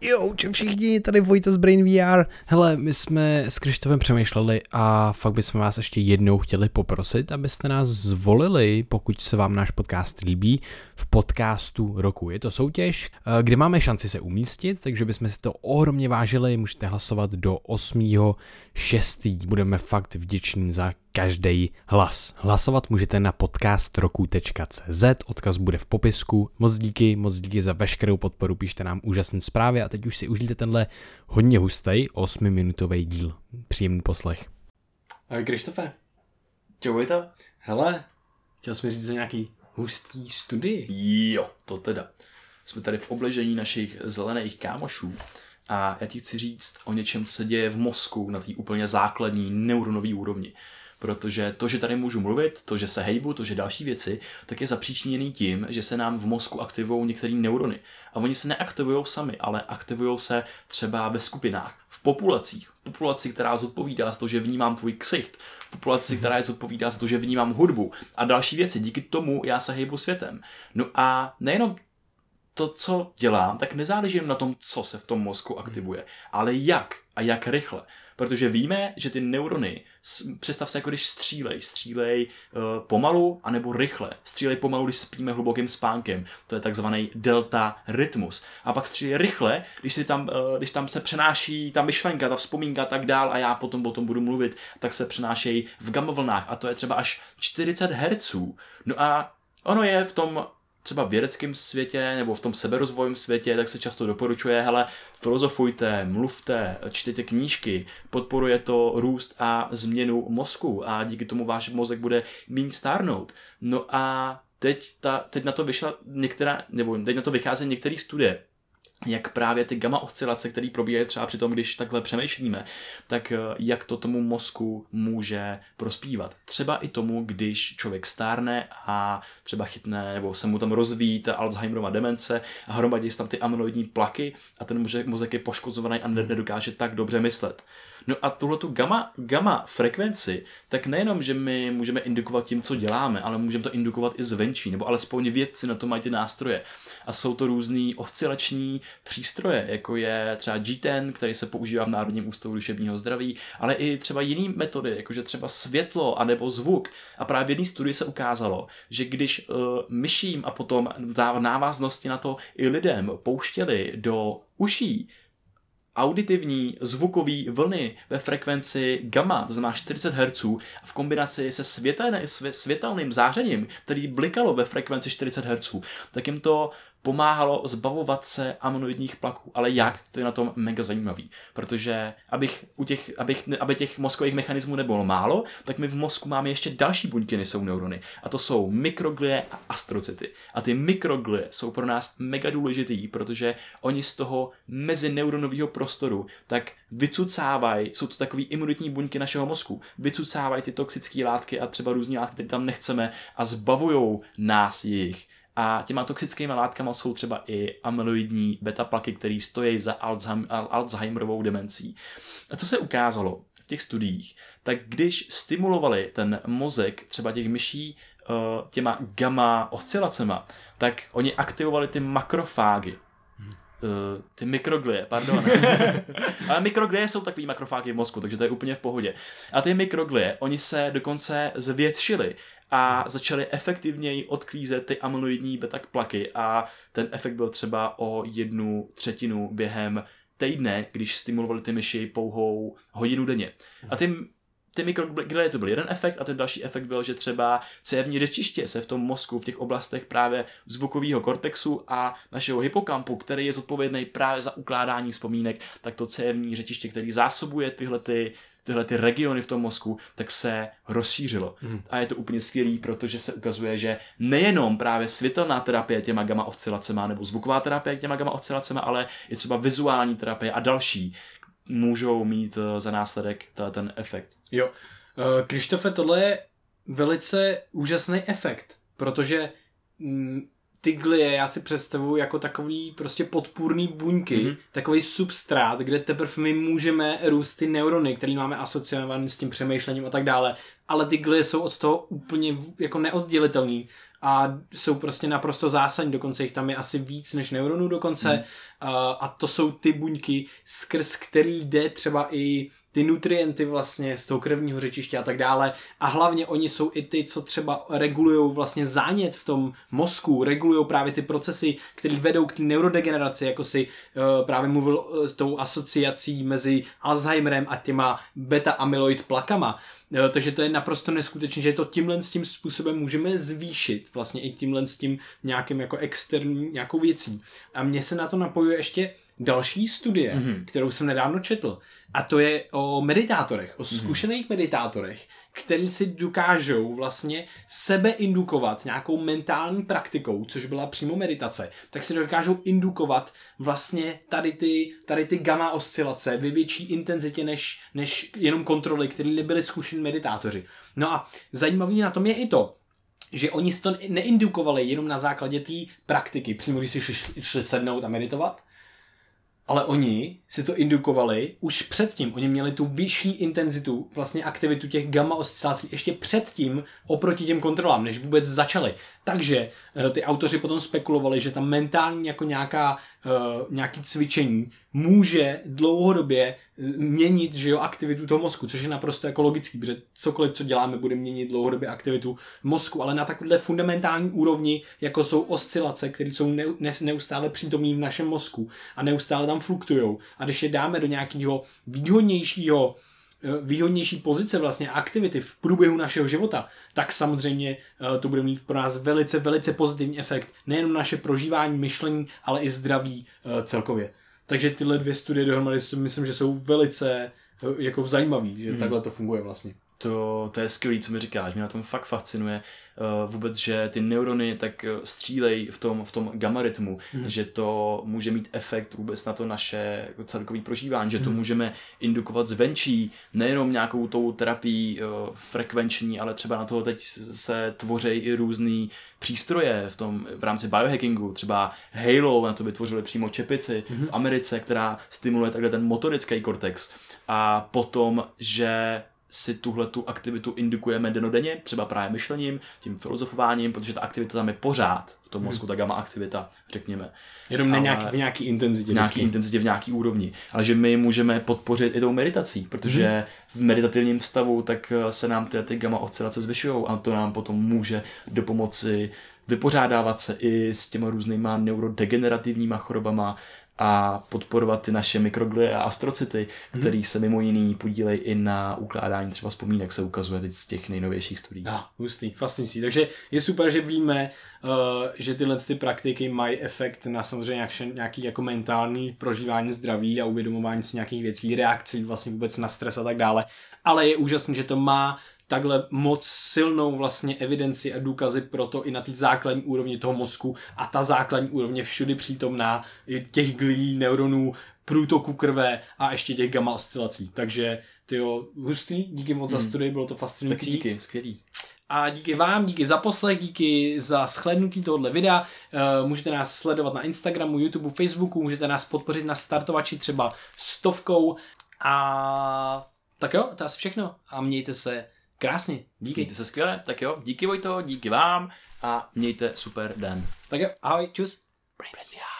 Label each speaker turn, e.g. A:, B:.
A: Jo, všichni, tady Vojta z Brain VR. Hele, my jsme s Krištofem přemýšleli a fakt bychom vás ještě jednou chtěli poprosit, abyste nás zvolili, pokud se vám náš podcast líbí, v podcastu roku. Je to soutěž, eh, kde máme šanci se umístit, takže bychom si to ohromně vážili, můžete hlasovat do 8. 6. Budeme fakt vděční za každý hlas. Hlasovat můžete na podcastroku.cz, odkaz bude v popisku. Moc díky, moc díky za veškerou podporu, píšte nám úžasné zprávy a teď už si užijte tenhle hodně hustý 8-minutový díl. Příjemný poslech.
B: Ahoj Krištofe. Čau to? Hele, chtěl jsem říct za nějaký hustý studii.
C: Jo, to teda. Jsme tady v obležení našich zelených kámošů a já ti chci říct o něčem, co se děje v mozku na té úplně základní neuronové úrovni. Protože to, že tady můžu mluvit, to, že se hejbu, to, že další věci, tak je zapříčiněný tím, že se nám v mozku aktivují některé neurony. A oni se neaktivují sami, ale aktivují se třeba ve skupinách, v populacích. V populaci, která zodpovídá za to, že vnímám tvůj ksicht, v populaci, která je zodpovídá za to, že vnímám hudbu a další věci. Díky tomu já se hejbu světem. No a nejenom to, co dělám, tak nezáleží na tom, co se v tom mozku aktivuje, ale jak a jak rychle. Protože víme, že ty neurony, představ se, jako když střílej, střílej uh, pomalu anebo rychle. Střílej pomalu, když spíme hlubokým spánkem. To je takzvaný delta rytmus. A pak střílej rychle, když, si tam, uh, když tam se přenáší ta myšlenka, ta vzpomínka a tak dál a já potom o tom budu mluvit, tak se přenášejí v gamma vlnách a to je třeba až 40 Hz. No a ono je v tom třeba v vědeckém světě nebo v tom seberozvojovém světě, tak se často doporučuje, hele, filozofujte, mluvte, čtěte knížky, podporuje to růst a změnu mozku a díky tomu váš mozek bude méně stárnout. No a teď, ta, teď na to vyšla některá, nebo teď na to vychází některé studie, jak právě ty gamma oscilace, které probíhají třeba při tom, když takhle přemýšlíme, tak eh, jak to tomu mozku může prospívat. Třeba i tomu, když člověk stárne a třeba chytne, nebo se mu tam rozvíjí ta Alzheimerova demence a hromadí se tam ty amyloidní plaky a ten mozek je poškozovaný a nedokáže tak dobře myslet. No a tuhle tu gamma, gamma frekvenci, tak nejenom, že my můžeme indukovat tím, co děláme, ale můžeme to indukovat i zvenčí, nebo alespoň vědci na to mají ty nástroje. A jsou to různý oscilační přístroje, jako je třeba G10, který se používá v Národním ústavu duševního zdraví, ale i třeba jiné metody, jakože třeba světlo anebo zvuk. A právě v jedné studii se ukázalo, že když uh, myším a potom návaznosti na to i lidem pouštěli do uší auditivní zvukové vlny ve frekvenci gamma, to znamená 40 Hz, v kombinaci se světelným zářením, který blikalo ve frekvenci 40 Hz, tak jim to pomáhalo zbavovat se amyloidních plaků. Ale jak? To je na tom mega zajímavý. Protože abych u těch, abych, aby těch mozkových mechanismů nebylo málo, tak my v mozku máme ještě další buňky, než jsou neurony. A to jsou mikroglie a astrocyty. A ty mikroglie jsou pro nás mega důležitý, protože oni z toho mezineuronového prostoru tak vycucávají, jsou to takové imunitní buňky našeho mozku, vycucávají ty toxické látky a třeba různé látky, které tam nechceme a zbavují nás jich. A těma toxickými látkama jsou třeba i amyloidní beta plaky, které stojí za Alzheimerovou demencí. A co se ukázalo v těch studiích, tak když stimulovali ten mozek třeba těch myší eh, těma gamma oscilacema, tak oni aktivovali ty makrofágy, Uh, ty mikroglie, pardon. Ale mikroglie jsou takový makrofágy v mozku, takže to je úplně v pohodě. A ty mikroglie, oni se dokonce zvětšili a začaly efektivněji odklízet ty amyloidní beta plaky a ten efekt byl třeba o jednu třetinu během týdne, když stimulovali ty myši pouhou hodinu denně. A ty ty mikroglie to byl jeden efekt a ten další efekt byl, že třeba cévní řečiště se v tom mozku, v těch oblastech právě zvukového kortexu a našeho hypokampu, který je zodpovědný právě za ukládání vzpomínek, tak to cévní řečiště, který zásobuje tyhle ty tyhle ty regiony v tom mozku, tak se rozšířilo. Mm. A je to úplně skvělý, protože se ukazuje, že nejenom právě světelná terapie těma gamma oscilacema nebo zvuková terapie těma gamma oscilacema, ale i třeba vizuální terapie a další můžou mít eh, za následek ten efekt.
B: Jo. Eh, Krištofe, tohle je velice úžasný efekt, protože mm, ty glie já si představuji jako takový prostě podpůrný buňky, mm-hmm. takový substrát, kde teprve my můžeme růst ty neurony, které máme asociované s tím přemýšlením a tak dále, ale ty glie jsou od toho úplně jako neoddělitelný a jsou prostě naprosto zásadní, dokonce jich tam je asi víc než neuronů dokonce mm. a to jsou ty buňky, skrz který jde třeba i ty nutrienty vlastně z toho krevního řečiště a tak dále. A hlavně oni jsou i ty, co třeba regulují vlastně zánět v tom mozku, regulují právě ty procesy, které vedou k neurodegeneraci, jako si uh, právě mluvil uh, s tou asociací mezi Alzheimerem a těma beta-amyloid plakama. Uh, takže to je naprosto neskutečné, že to tímhle s tím způsobem můžeme zvýšit, vlastně i tímhle s tím nějakým jako externí nějakou věcí. A mně se na to napojuje ještě další studie, mm-hmm. kterou jsem nedávno četl, a to je o meditátorech, o mhm. zkušených mm-hmm. meditátorech, který si dokážou vlastně sebe indukovat nějakou mentální praktikou, což byla přímo meditace, tak si dokážou indukovat vlastně tady ty, tady ty gamma oscilace ve větší intenzitě než, než jenom kontroly, které nebyly zkušení meditátoři. No a zajímavý na tom je i to, že oni to neindukovali jenom na základě té praktiky, přímo když si šli, šli sednout a meditovat, ale oni si to indukovali už předtím. Oni měli tu vyšší intenzitu, vlastně aktivitu těch gamma oscilací ještě předtím oproti těm kontrolám, než vůbec začaly. Takže eh, ty autoři potom spekulovali, že tam mentální jako nějaká, nějaký cvičení může dlouhodobě eh, měnit že jo, aktivitu toho mozku, což je naprosto jako logický, protože cokoliv, co děláme, bude měnit dlouhodobě aktivitu mozku, ale na takové fundamentální úrovni, jako jsou oscilace, které jsou ne, ne, neustále přítomné v našem mozku a neustále tam fluktují. A když je dáme do nějakého výhodnějšího Eh, výhodnější pozice vlastně aktivity v průběhu našeho života, tak samozřejmě eh, to bude mít pro nás velice, velice pozitivní efekt. Nejenom naše prožívání, myšlení, ale i zdraví eh, celkově. Takže tyhle dvě studie dohromady si myslím, že jsou velice jako zajímavý, že hmm. takhle to funguje vlastně.
C: To, to je skvělé, co mi říkáš. Mě na tom fakt fascinuje uh, vůbec, že ty neurony tak eh, střílej v tom, v tom gamma rytmu, mm. že to může mít efekt vůbec na to naše jako celkové prožívání, že to mm. můžeme indukovat zvenčí, nejenom nějakou tou terapii uh, frekvenční, ale třeba na toho teď se tvoří i různý přístroje v tom v rámci biohackingu, třeba Halo na to vytvořili přímo čepici mm. v Americe, která stimuluje takhle ten motorický kortex a potom, že si tuhle tu aktivitu indukujeme denodenně, třeba právě myšlením, tím filozofováním, protože ta aktivita tam je pořád v tom mozku, hmm. ta gamma aktivita, řekněme.
B: Jenom ne nějaký, v nějaký intenzitě.
C: V nějaký intenzitě, v nějaký úrovni. Ale že my můžeme podpořit i tou meditací, protože hmm. v meditativním stavu tak eh, se nám ty, ty gamma oscilace zvyšují a to nám potom může do pomoci vypořádávat se i s těma různýma neurodegenerativníma chorobama, a podporovat ty naše mikroglie a astrocity, mm-hmm. který se mimo jiný podílejí i na ukládání třeba vzpomínek, se ukazuje teď z těch nejnovějších studií.
B: Ah, hustý, fascinující. Takže je super, že víme, uh, že tyhle ty praktiky mají efekt na samozřejmě nějaký, nějaký jako mentální prožívání zdraví a uvědomování si nějakých věcí, reakcí vlastně vůbec na stres a tak dále. Ale je úžasné, že to má takhle moc silnou vlastně evidenci a důkazy pro to i na té základní úrovni toho mozku a ta základní úrovně všudy přítomná těch glí, neuronů, průtoku krve a ještě těch gamma oscilací. Takže ty jo, hustý, díky moc hmm. za studii, bylo to fascinující.
C: Taky díky, skvělý.
B: A díky vám, díky za poslech, díky za shlednutí tohohle videa. Uh, můžete nás sledovat na Instagramu, YouTube, Facebooku, můžete nás podpořit na startovači třeba stovkou. A tak jo, to je asi všechno. A mějte se Krásně, díky.
C: Mějte se skvěle, tak jo, díky Vojto, díky vám a mějte super den.
B: Tak jo, ahoj, čus.
C: Brain, brain,